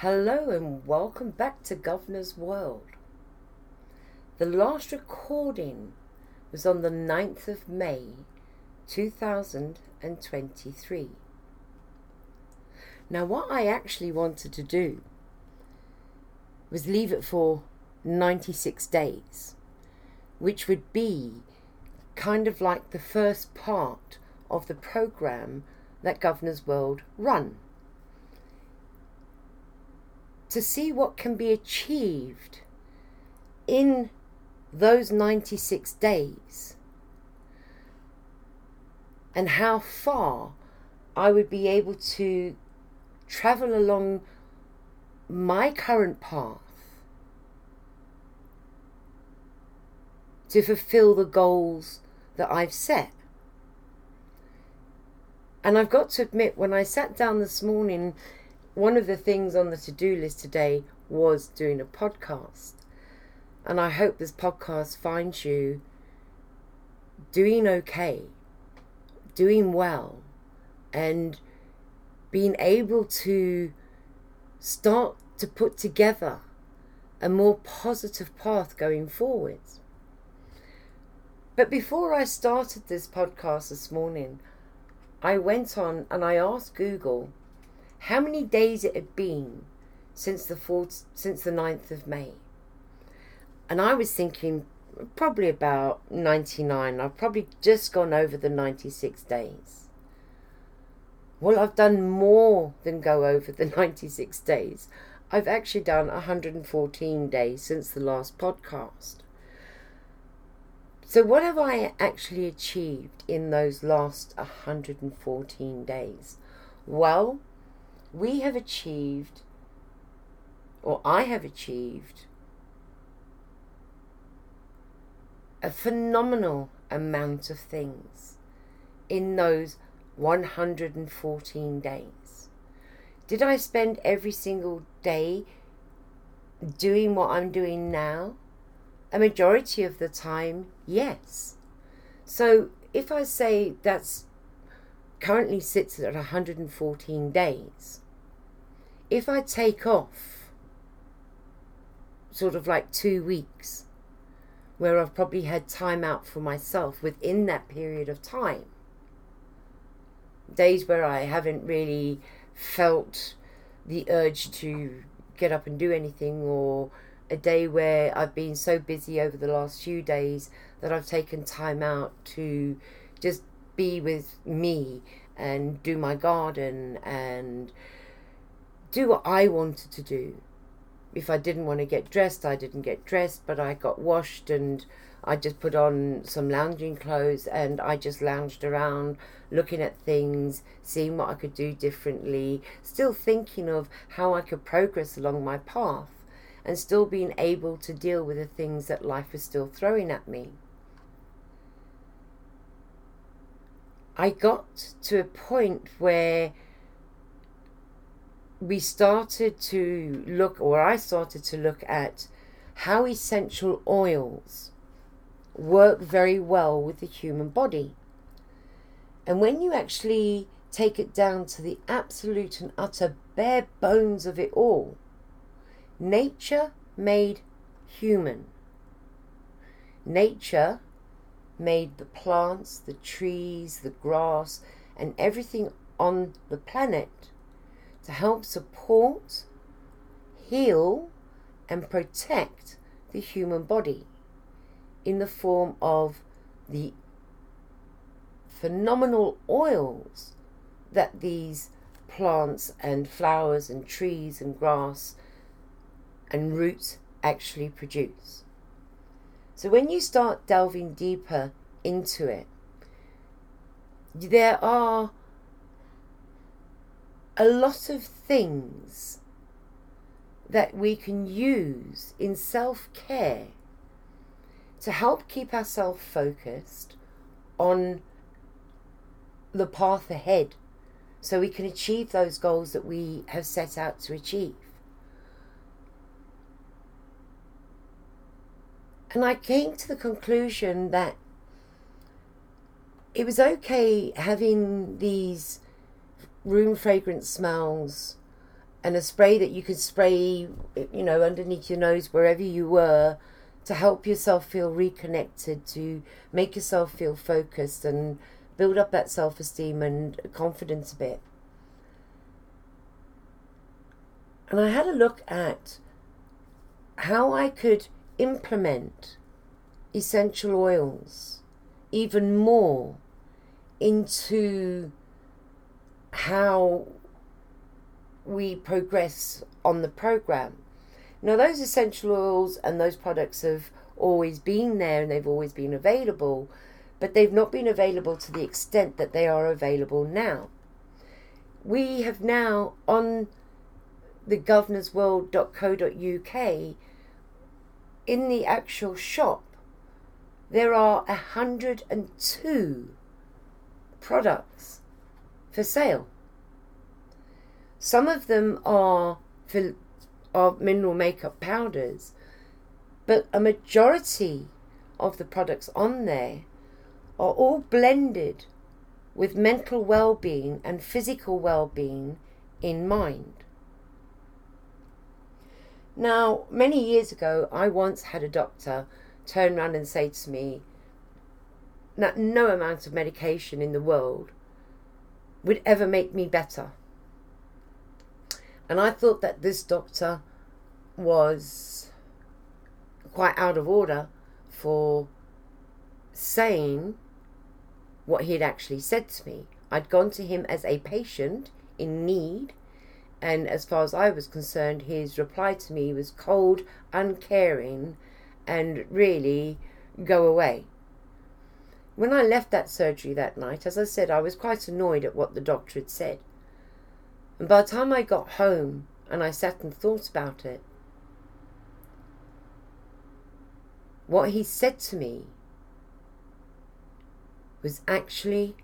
Hello and welcome back to Governor's World. The last recording was on the 9th of May 2023. Now, what I actually wanted to do was leave it for 96 days, which would be kind of like the first part of the program that Governor's World run to see what can be achieved in those 96 days and how far I would be able to travel along my current path to fulfill the goals that I've set. And I've got to admit, when I sat down this morning one of the things on the to do list today was doing a podcast. And I hope this podcast finds you doing okay, doing well, and being able to start to put together a more positive path going forwards. But before I started this podcast this morning, I went on and I asked Google how many days it had been since the fourth, since the 9th of May. And I was thinking probably about 99. I've probably just gone over the 96 days. Well, I've done more than go over the 96 days. I've actually done 114 days since the last podcast. So, what have I actually achieved in those last 114 days? Well, we have achieved, or I have achieved, a phenomenal amount of things in those 114 days. Did I spend every single day doing what I'm doing now? A majority of the time, yes. So if I say that's currently sits at 114 days, if I take off sort of like two weeks where I've probably had time out for myself within that period of time, days where I haven't really felt the urge to get up and do anything, or a day where I've been so busy over the last few days that I've taken time out to just be with me and do my garden and do what I wanted to do. If I didn't want to get dressed, I didn't get dressed, but I got washed and I just put on some lounging clothes and I just lounged around looking at things, seeing what I could do differently, still thinking of how I could progress along my path and still being able to deal with the things that life was still throwing at me. I got to a point where we started to look, or I started to look at how essential oils work very well with the human body. And when you actually take it down to the absolute and utter bare bones of it all, nature made human. Nature made the plants, the trees, the grass, and everything on the planet to help support, heal, and protect the human body in the form of the phenomenal oils that these plants and flowers and trees and grass and roots actually produce. So when you start delving deeper into it, there are a lot of things that we can use in self care to help keep ourselves focused on the path ahead so we can achieve those goals that we have set out to achieve. And I came to the conclusion that it was okay having these room fragrance smells and a spray that you could spray, you know, underneath your nose wherever you were to help yourself feel reconnected, to make yourself feel focused and build up that self esteem and confidence a bit. And I had a look at how I could implement essential oils even more into how we progress on the program. Now, those essential oils and those products have always been there and they've always been available, but they've not been available to the extent that they are available now. We have now on the governorsworld.co.uk in the actual shop there are 102 products for sale. Some of them are for of mineral makeup powders, but a majority of the products on there are all blended with mental well-being and physical well-being in mind. Now, many years ago, I once had a doctor turn around and say to me that no amount of medication in the world would ever make me better. And I thought that this doctor was quite out of order for saying what he had actually said to me. I'd gone to him as a patient in need, and as far as I was concerned, his reply to me was cold, uncaring, and really go away. When I left that surgery that night, as I said, I was quite annoyed at what the doctor had said. And by the time I got home and I sat and thought about it, what he said to me was actually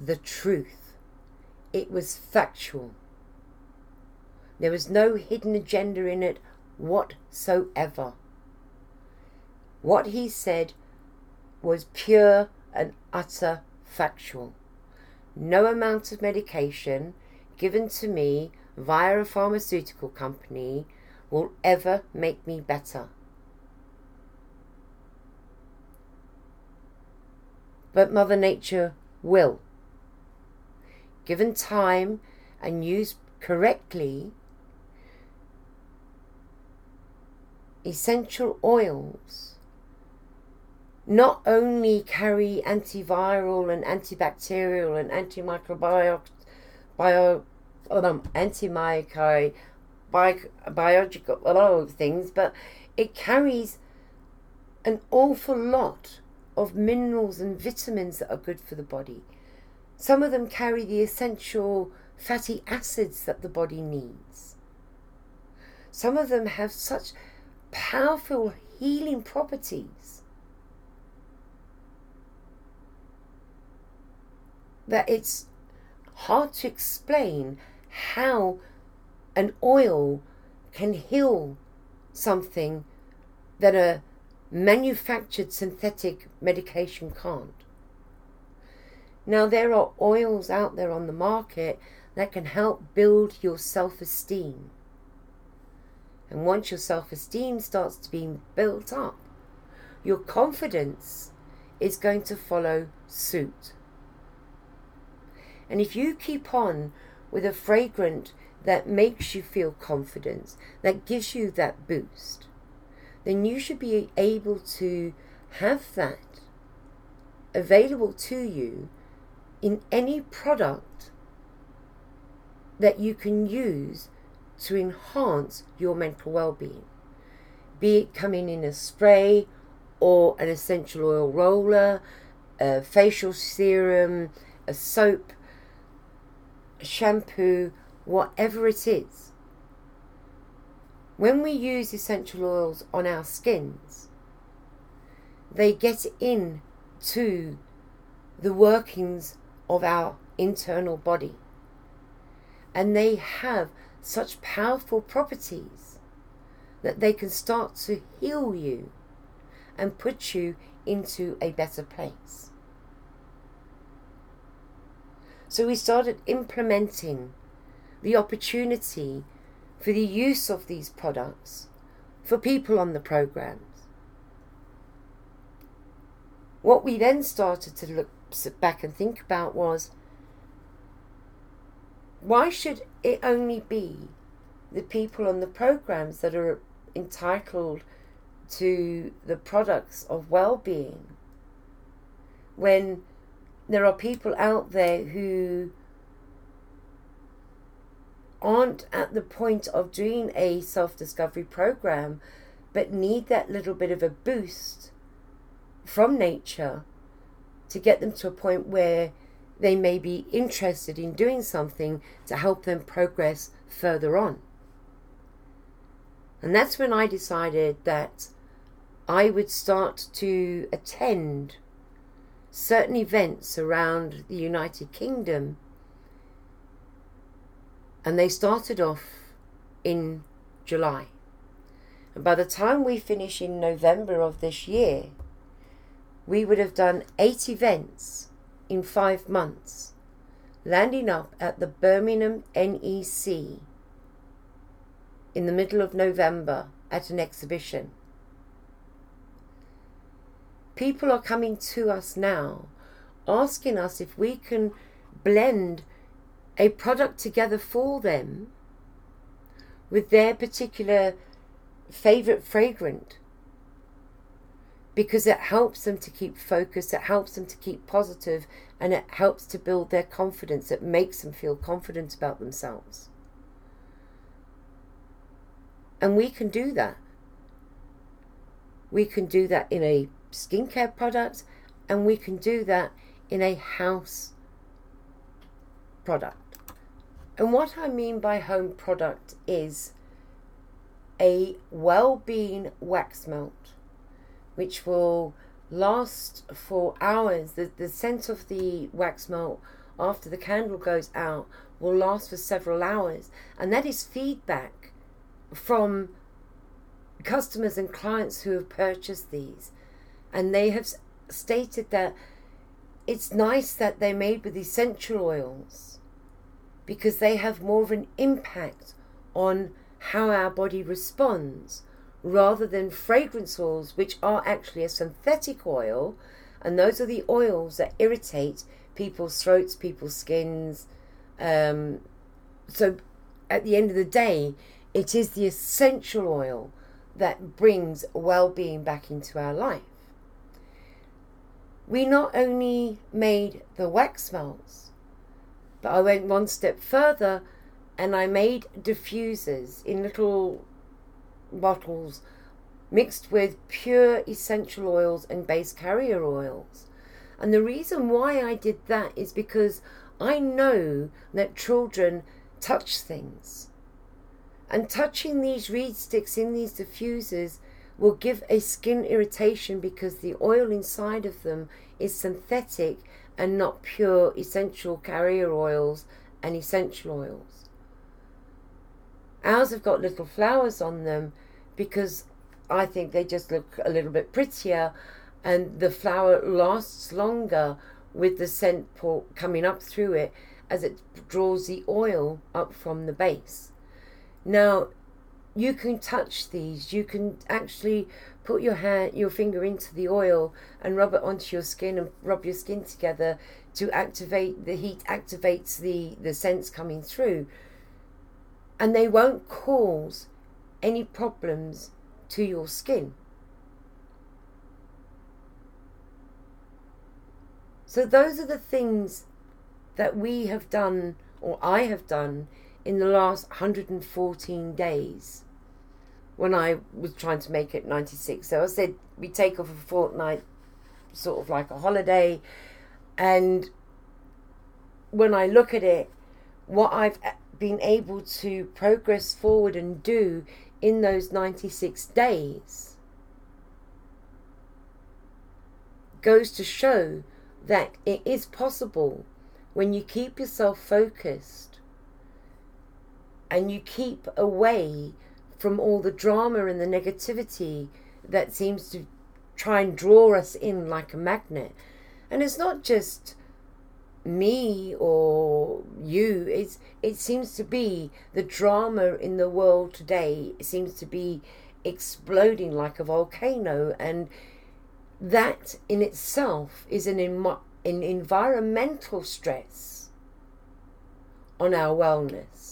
the truth. It was factual. There was no hidden agenda in it whatsoever. What he said was pure and utter factual. No amount of medication given to me via a pharmaceutical company will ever make me better. But Mother Nature will. Given time and used correctly, essential oils not only carry antiviral and antibacterial and antimicrobial bio, um, biological, things, but it carries an awful lot of minerals and vitamins that are good for the body. Some of them carry the essential fatty acids that the body needs. Some of them have such powerful healing properties that it's hard to explain how an oil can heal something that a manufactured synthetic medication can't. Now, there are oils out there on the market that can help build your self esteem. And once your self esteem starts to be built up, your confidence is going to follow suit. And if you keep on with a fragrant that makes you feel confidence, that gives you that boost, then you should be able to have that available to you in any product that you can use to enhance your mental well being. Be it coming in a spray or an essential oil roller, a facial serum, a soap, shampoo, whatever it is. When we use essential oils on our skins, they get in to the workings of our internal body. And they have such powerful properties that they can start to heal you and put you into a better place. So we started implementing the opportunity for the use of these products for people on the programs. What we then started to look back and think about was why should it only be the people on the programs that are entitled to the products of well-being when there are people out there who aren't at the point of doing a self discovery program but need that little bit of a boost from nature to get them to a point where they may be interested in doing something to help them progress further on. And that's when I decided that I would start to attend certain events around the United Kingdom and they started off in July. And by the time we finish in November of this year, we would have done eight events in five months, landing up at the Birmingham NEC in the middle of November at an exhibition. People are coming to us now asking us if we can blend a product together for them with their particular favorite fragrant because it helps them to keep focused, it helps them to keep positive, and it helps to build their confidence. It makes them feel confident about themselves. And we can do that. We can do that in a skincare product, and we can do that in a house product. And what I mean by home product is a well-being wax melt, which will last for hours. The, the scent of the wax melt after the candle goes out will last for several hours. And that is feedback from customers and clients who have purchased these. And they have stated that it's nice that they're made with essential oils because they have more of an impact on how our body responds rather than fragrance oils, which are actually a synthetic oil, and those are the oils that irritate people's throats, people's skins. Um, so at the end of the day, it is the essential oil that brings well being back into our life. We not only made the wax melts, but I went one step further and I made diffusers in little bottles mixed with pure essential oils and base carrier oils. And the reason why I did that is because I know that children touch things. And touching these reed sticks in these diffusers will give a skin irritation because the oil inside of them is synthetic and not pure essential carrier oils and essential oils. Ours have got little flowers on them because I think they just look a little bit prettier and the flower lasts longer with the scent coming up through it as it draws the oil up from the base. Now, you can touch these. You can actually put your hand, your finger into the oil and rub it onto your skin and rub your skin together to activate the heat. Activates the the sense coming through, and they won't cause any problems to your skin. So those are the things that we have done, or I have done, in the last 114 days when I was trying to make it 96. So I said we take off a fortnight, sort of like a holiday. And when I look at it, what I've uh, been able to progress forward and do in those 96 days goes to show that it is possible when you keep yourself focused and you keep away from all the drama and the negativity that seems to try and draw us in like a magnet. And it's not just me or you it's it seems to be the drama in the world today It seems to be exploding like a volcano and that in itself is an, an environmental stress on our wellness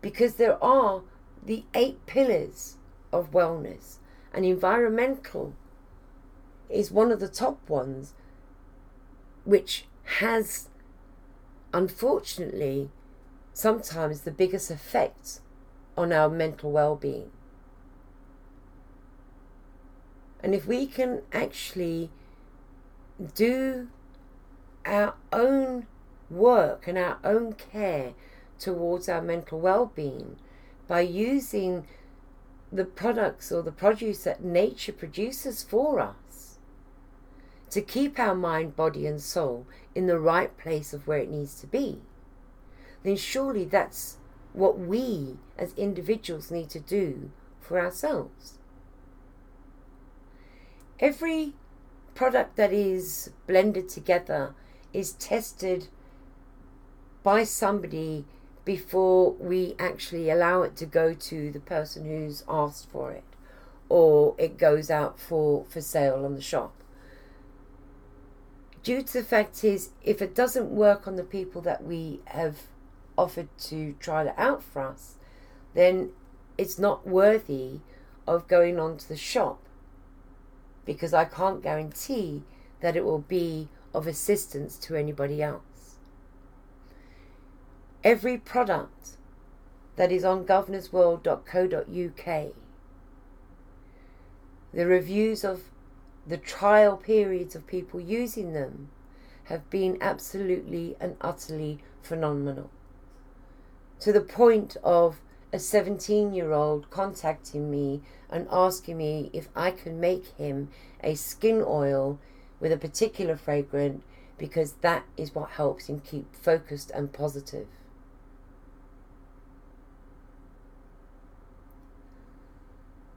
because there are the eight pillars of wellness. And environmental is one of the top ones which has unfortunately sometimes the biggest effect on our mental well-being. And if we can actually do our own work and our own care towards our mental well-being by using the products or the produce that nature produces for us to keep our mind, body, and soul in the right place of where it needs to be, then surely that's what we as individuals need to do for ourselves. Every product that is blended together is tested by somebody before we actually allow it to go to the person who's asked for it or it goes out for, for sale on the shop. Due to the fact is, if it doesn't work on the people that we have offered to try it out for us, then it's not worthy of going on to the shop because I can't guarantee that it will be of assistance to anybody else every product that is on governorsworld.co.uk, the reviews of the trial periods of people using them have been absolutely and utterly phenomenal. To the point of a 17 year old contacting me and asking me if I can make him a skin oil with a particular fragrance because that is what helps him keep focused and positive.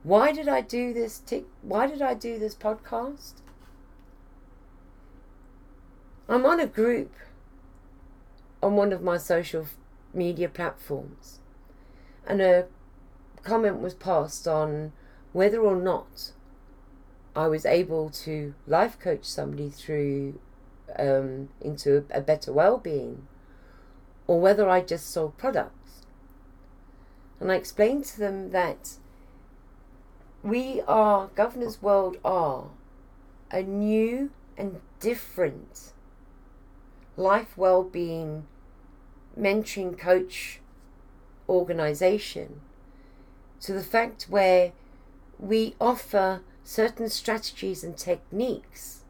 Why did I do this? T- why did I do this podcast? I'm on a group on one of my social media platforms, and a comment was passed on whether or not I was able to life coach somebody through um, into a better well-being, or whether I just sold products. And I explained to them that we are, Governors World are, a new and different life well-being mentoring coach organization to the fact where we offer certain strategies and techniques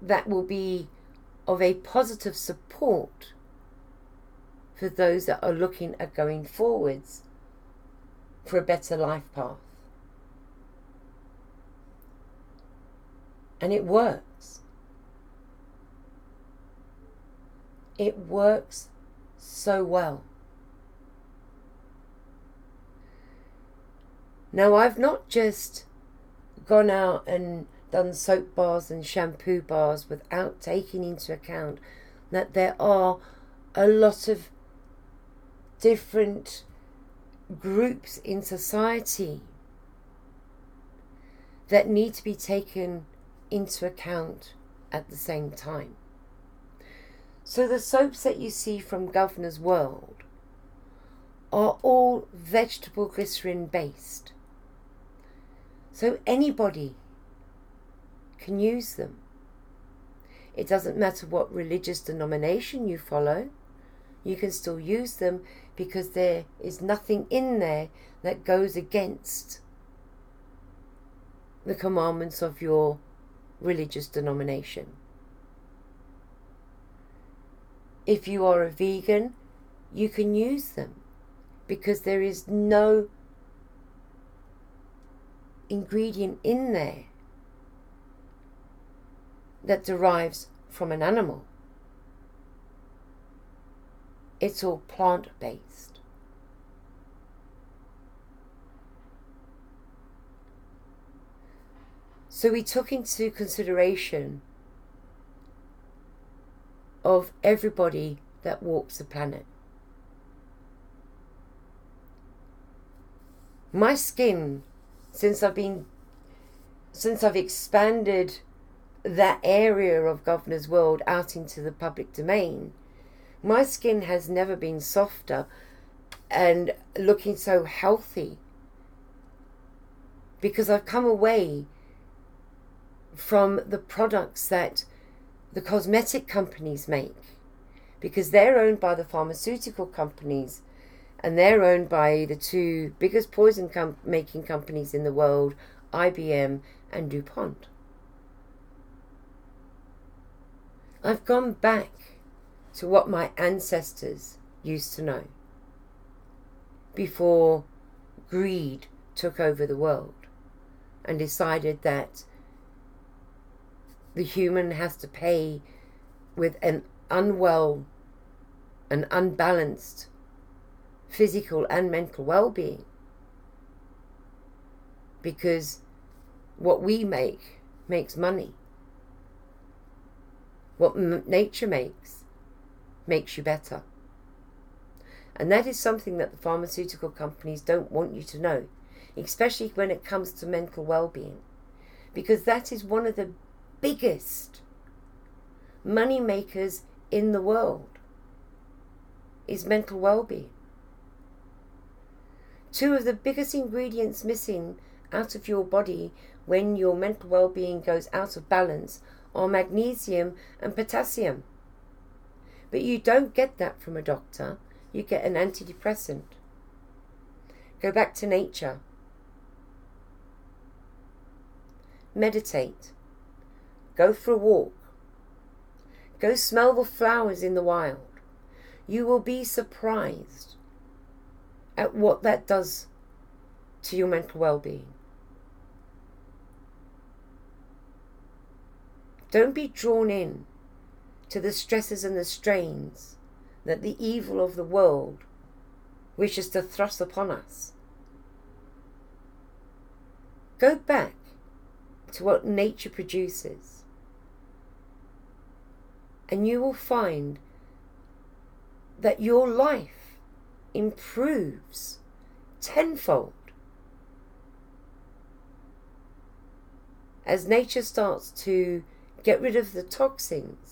that will be of a positive support for those that are looking at going forwards for a better life path. And it works. It works so well. Now, I've not just gone out and done soap bars and shampoo bars without taking into account that there are a lot of different groups in society that need to be taken into account at the same time. So the soaps that you see from Governor's World are all vegetable glycerin based. So anybody can use them. It doesn't matter what religious denomination you follow, you can still use them because there is nothing in there that goes against the commandments of your religious denomination. If you are a vegan, you can use them because there is no ingredient in there that derives from an animal. It's all plant based. So we took into consideration of everybody that walks the planet. My skin, since I've been, since I've expanded that area of Governor's World out into the public domain, my skin has never been softer and looking so healthy because I've come away from the products that the cosmetic companies make because they're owned by the pharmaceutical companies and they're owned by the two biggest poison com- making companies in the world, IBM and DuPont. I've gone back to what my ancestors used to know before greed took over the world and decided that the human has to pay with an unwell and unbalanced physical and mental well being. Because what we make makes money. What m- nature makes makes you better. And that is something that the pharmaceutical companies don't want you to know, especially when it comes to mental well being. Because that is one of the biggest money makers in the world is mental well-being. Two of the biggest ingredients missing out of your body when your mental well-being goes out of balance are magnesium and potassium. But you don't get that from a doctor, you get an antidepressant. Go back to nature. Meditate. Go for a walk. Go smell the flowers in the wild. You will be surprised at what that does to your mental well being. Don't be drawn in to the stresses and the strains that the evil of the world wishes to thrust upon us. Go back to what nature produces and you will find that your life improves tenfold as nature starts to get rid of the toxins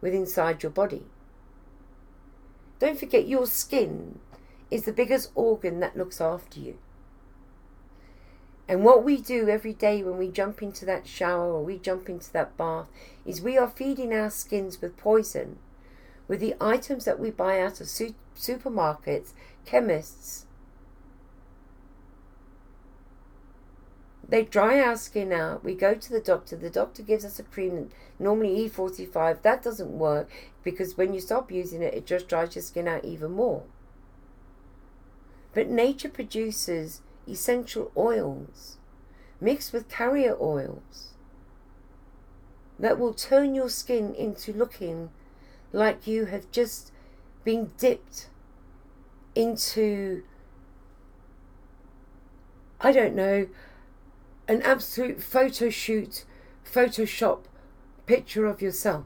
within inside your body. Don't forget your skin is the biggest organ that looks after you. And what we do every day when we jump into that shower or we jump into that bath is we are feeding our skins with poison with the items that we buy out of su- supermarkets, chemists. They dry our skin out. We go to the doctor. The doctor gives us a cream, normally E45. That doesn't work because when you stop using it, it just dries your skin out even more. But nature produces essential oils mixed with carrier oils that will turn your skin into looking like you have just been dipped into, I don't know, an absolute photo shoot, Photoshop picture of yourself.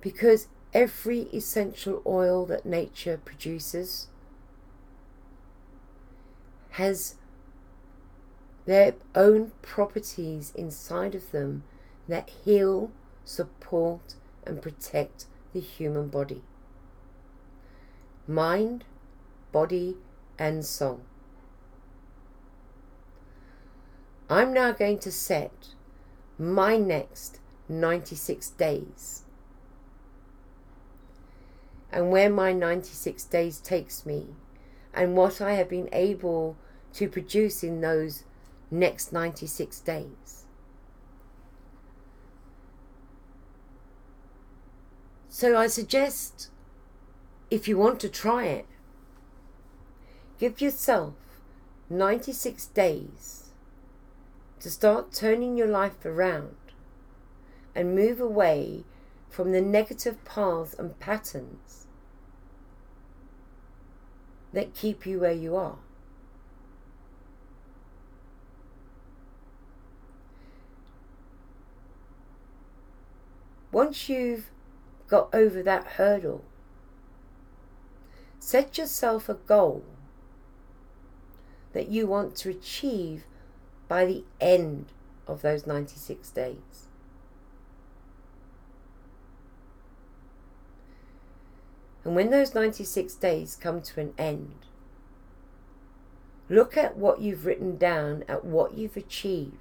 Because every essential oil that nature produces has their own properties inside of them that heal, support, and protect the human body. Mind, body, and soul. I'm now going to set my next 96 days. And where my 96 days takes me, and what I have been able to produce in those next 96 days. So I suggest if you want to try it, give yourself 96 days to start turning your life around and move away from the negative paths and patterns that keep you where you are. Once you've got over that hurdle, set yourself a goal that you want to achieve by the end of those 96 days. And when those 96 days come to an end, look at what you've written down, at what you've achieved.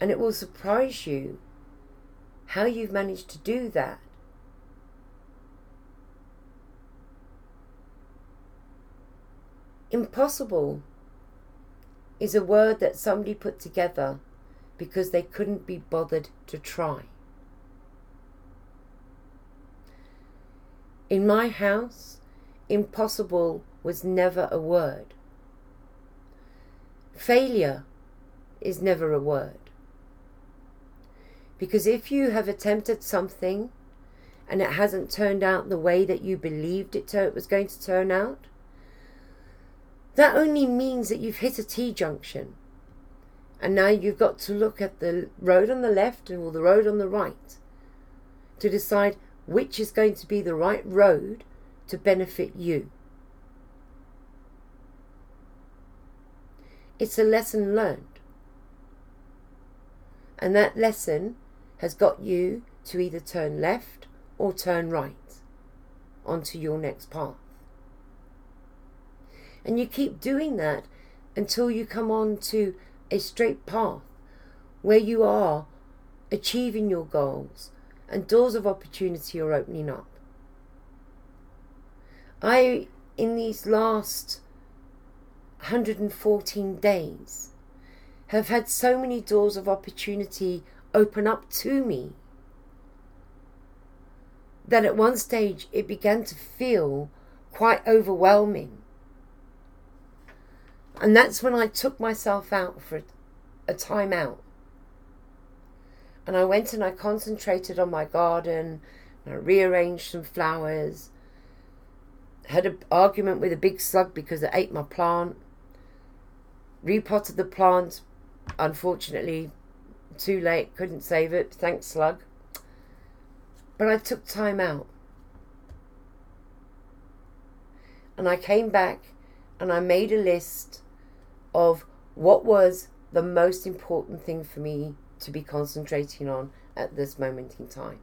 And it will surprise you how you've managed to do that. Impossible is a word that somebody put together because they couldn't be bothered to try. In my house, impossible was never a word. Failure is never a word. Because if you have attempted something and it hasn't turned out the way that you believed it, was going to turn out, that only means that you've hit a T junction. And now you've got to look at the road on the left and or the road on the right to decide which is going to be the right road to benefit you. It's a lesson learned. And that lesson has got you to either turn left or turn right onto your next path. And you keep doing that until you come on to a straight path where you are achieving your goals, and doors of opportunity are opening up. I, in these last 114 days, have had so many doors of opportunity open up to me that at one stage it began to feel quite overwhelming. And that's when I took myself out for a time out and I went and I concentrated on my garden. I rearranged some flowers. Had an argument with a big slug because it ate my plant. Repotted the plant. Unfortunately, too late. Couldn't save it. Thanks, slug. But I took time out. And I came back and I made a list of what was the most important thing for me to be concentrating on at this moment in time.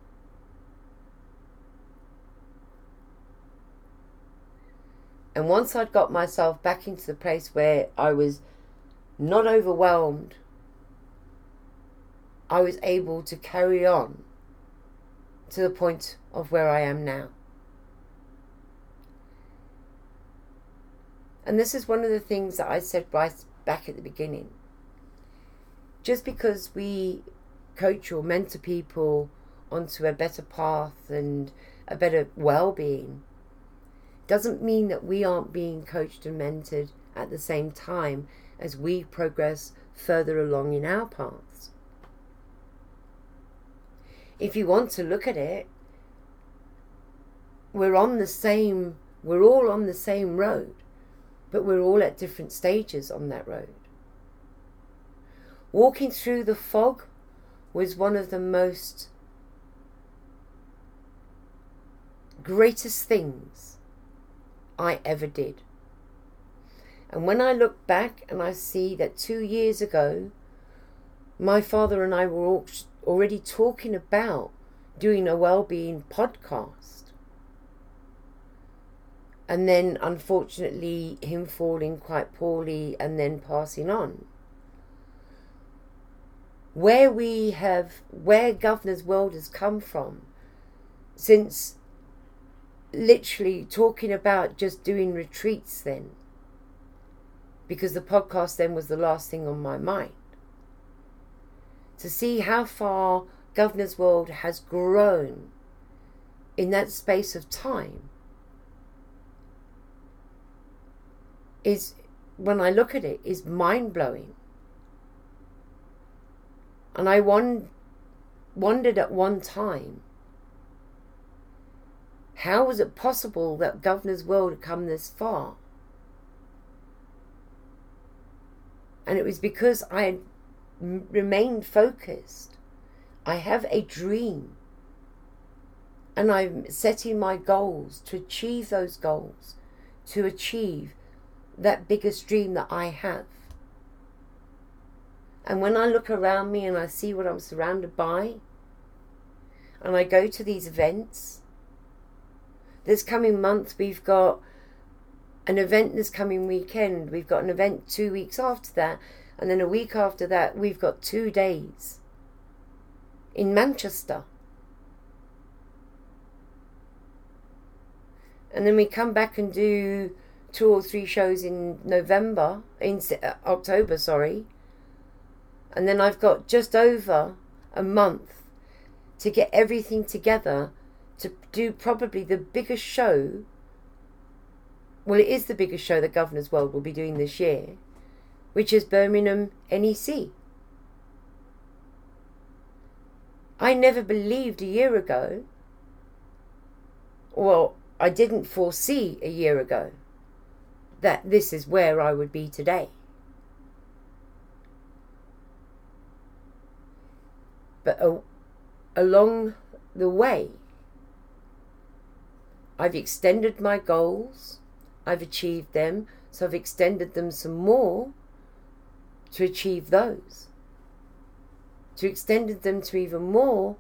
And once I'd got myself back into the place where I was not overwhelmed, I was able to carry on to the point of where I am now. And this is one of the things that I said right back at the beginning just because we coach or mentor people onto a better path and a better well being doesn't mean that we aren't being coached and mentored at the same time as we progress further along in our paths. If you want to look at it, we're on the same, we're all on the same road, but we're all at different stages on that road. Walking through the fog was one of the most greatest things I ever did. And when I look back and I see that two years ago, my father and I were already talking about doing a well-being podcast. And then, unfortunately, him falling quite poorly and then passing on where we have, where Governor's World has come from, since literally talking about just doing retreats then, because the podcast then was the last thing on my mind. To see how far Governor's World has grown in that space of time is, when I look at it, is mind blowing. And I won- wondered at one time how was it possible that Governor's World had come this far? And it was because I had remained focused. I have a dream. And I'm setting my goals to achieve those goals, to achieve that biggest dream that I have. And when I look around me and I see what I'm surrounded by, and I go to these events, this coming month we've got an event this coming weekend, we've got an event two weeks after that, and then a week after that we've got two days in Manchester. And then we come back and do two or three shows in November, in uh, October, sorry. And then I've got just over a month to get everything together to do probably the biggest show. Well, it is the biggest show that Governor's World will be doing this year, which is Birmingham NEC. I never believed a year ago, well, I didn't foresee a year ago that this is where I would be today. But along the way, I've extended my goals, I've achieved them, so I've extended them some more to achieve those. To extended them to even more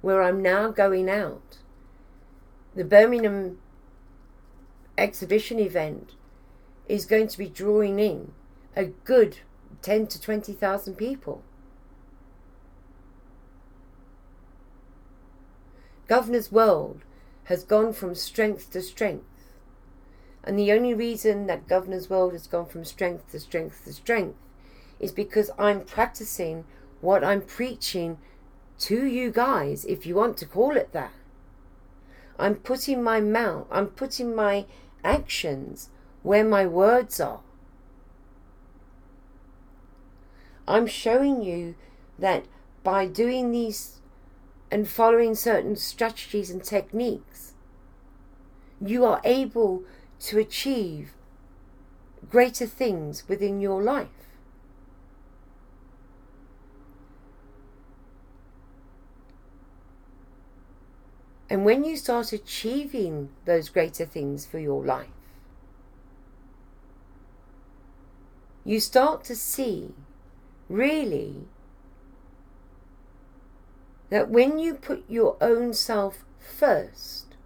where I'm now going out. The Birmingham exhibition event is going to be drawing in a good 10 to 20,000 people. Governor's World has gone from strength to strength. And the only reason that Governor's World has gone from strength to strength to strength is because I'm practicing what I'm preaching to you guys, if you want to call it that. I'm putting my mouth, I'm putting my actions where my words are. I'm showing you that by doing these and following certain strategies and techniques, you are able to achieve greater things within your life. And when you start achieving those greater things for your life, you start to see really that when you put your own self first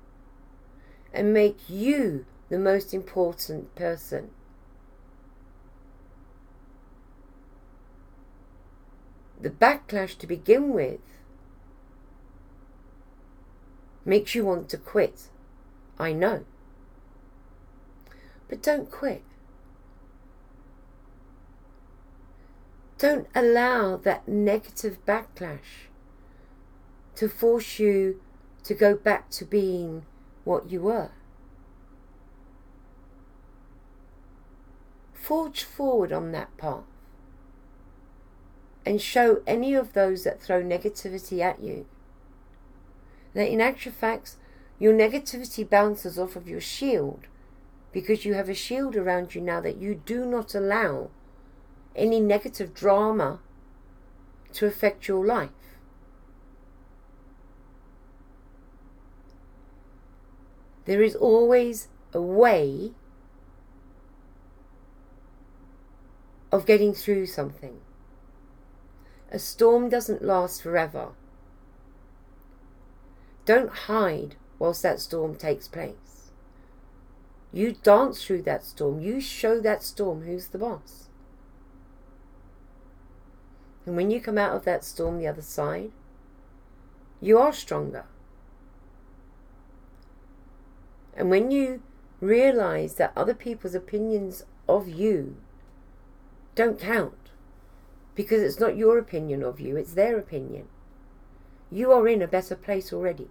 and make you the most important person, the backlash to begin with makes you want to quit. I know. But don't quit. Don't allow that negative backlash to force you to go back to being what you were. Forge forward on that path and show any of those that throw negativity at you that in actual fact, your negativity bounces off of your shield because you have a shield around you now that you do not allow any negative drama to affect your life. There is always a way of getting through something. A storm doesn't last forever. Don't hide whilst that storm takes place. You dance through that storm. You show that storm who's the boss. And when you come out of that storm the other side, you are stronger. And when you realize that other people's opinions of you don't count, because it's not your opinion of you, it's their opinion, you are in a better place already.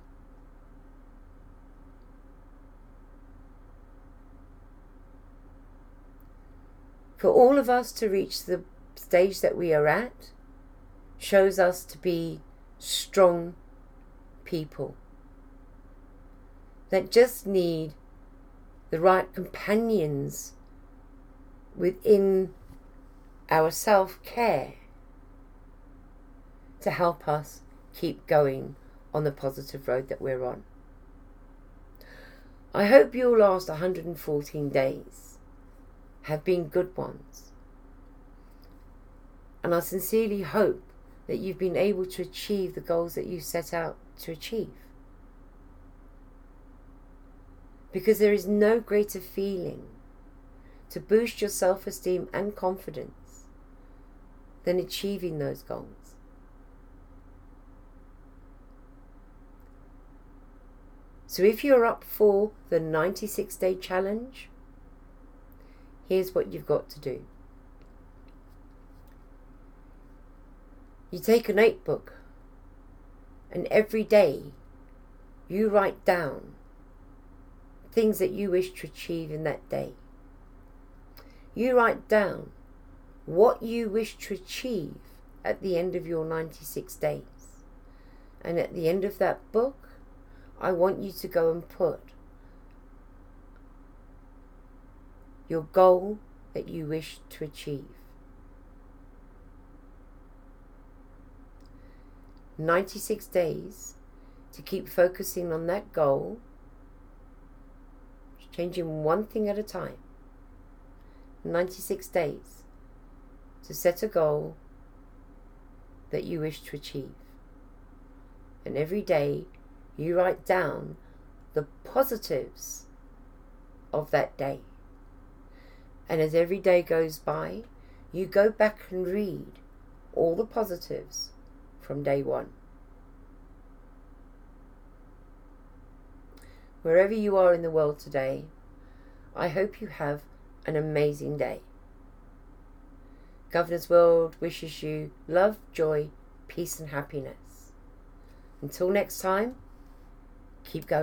For all of us to reach the stage that we are at shows us to be strong people that just need the right companions within our self care to help us keep going on the positive road that we're on. I hope your last 114 days have been good ones. And I sincerely hope that you've been able to achieve the goals that you set out to achieve. Because there is no greater feeling to boost your self esteem and confidence than achieving those goals. So if you're up for the 96 day challenge, here's what you've got to do. You take a notebook and every day you write down things that you wish to achieve in that day. You write down what you wish to achieve at the end of your 96 days. And at the end of that book, I want you to go and put your goal that you wish to achieve. 96 days to keep focusing on that goal, changing one thing at a time. 96 days to set a goal that you wish to achieve. And every day you write down the positives of that day. And as every day goes by, you go back and read all the positives from day one. Wherever you are in the world today, I hope you have an amazing day. Governor's World wishes you love, joy, peace, and happiness. Until next time, keep going.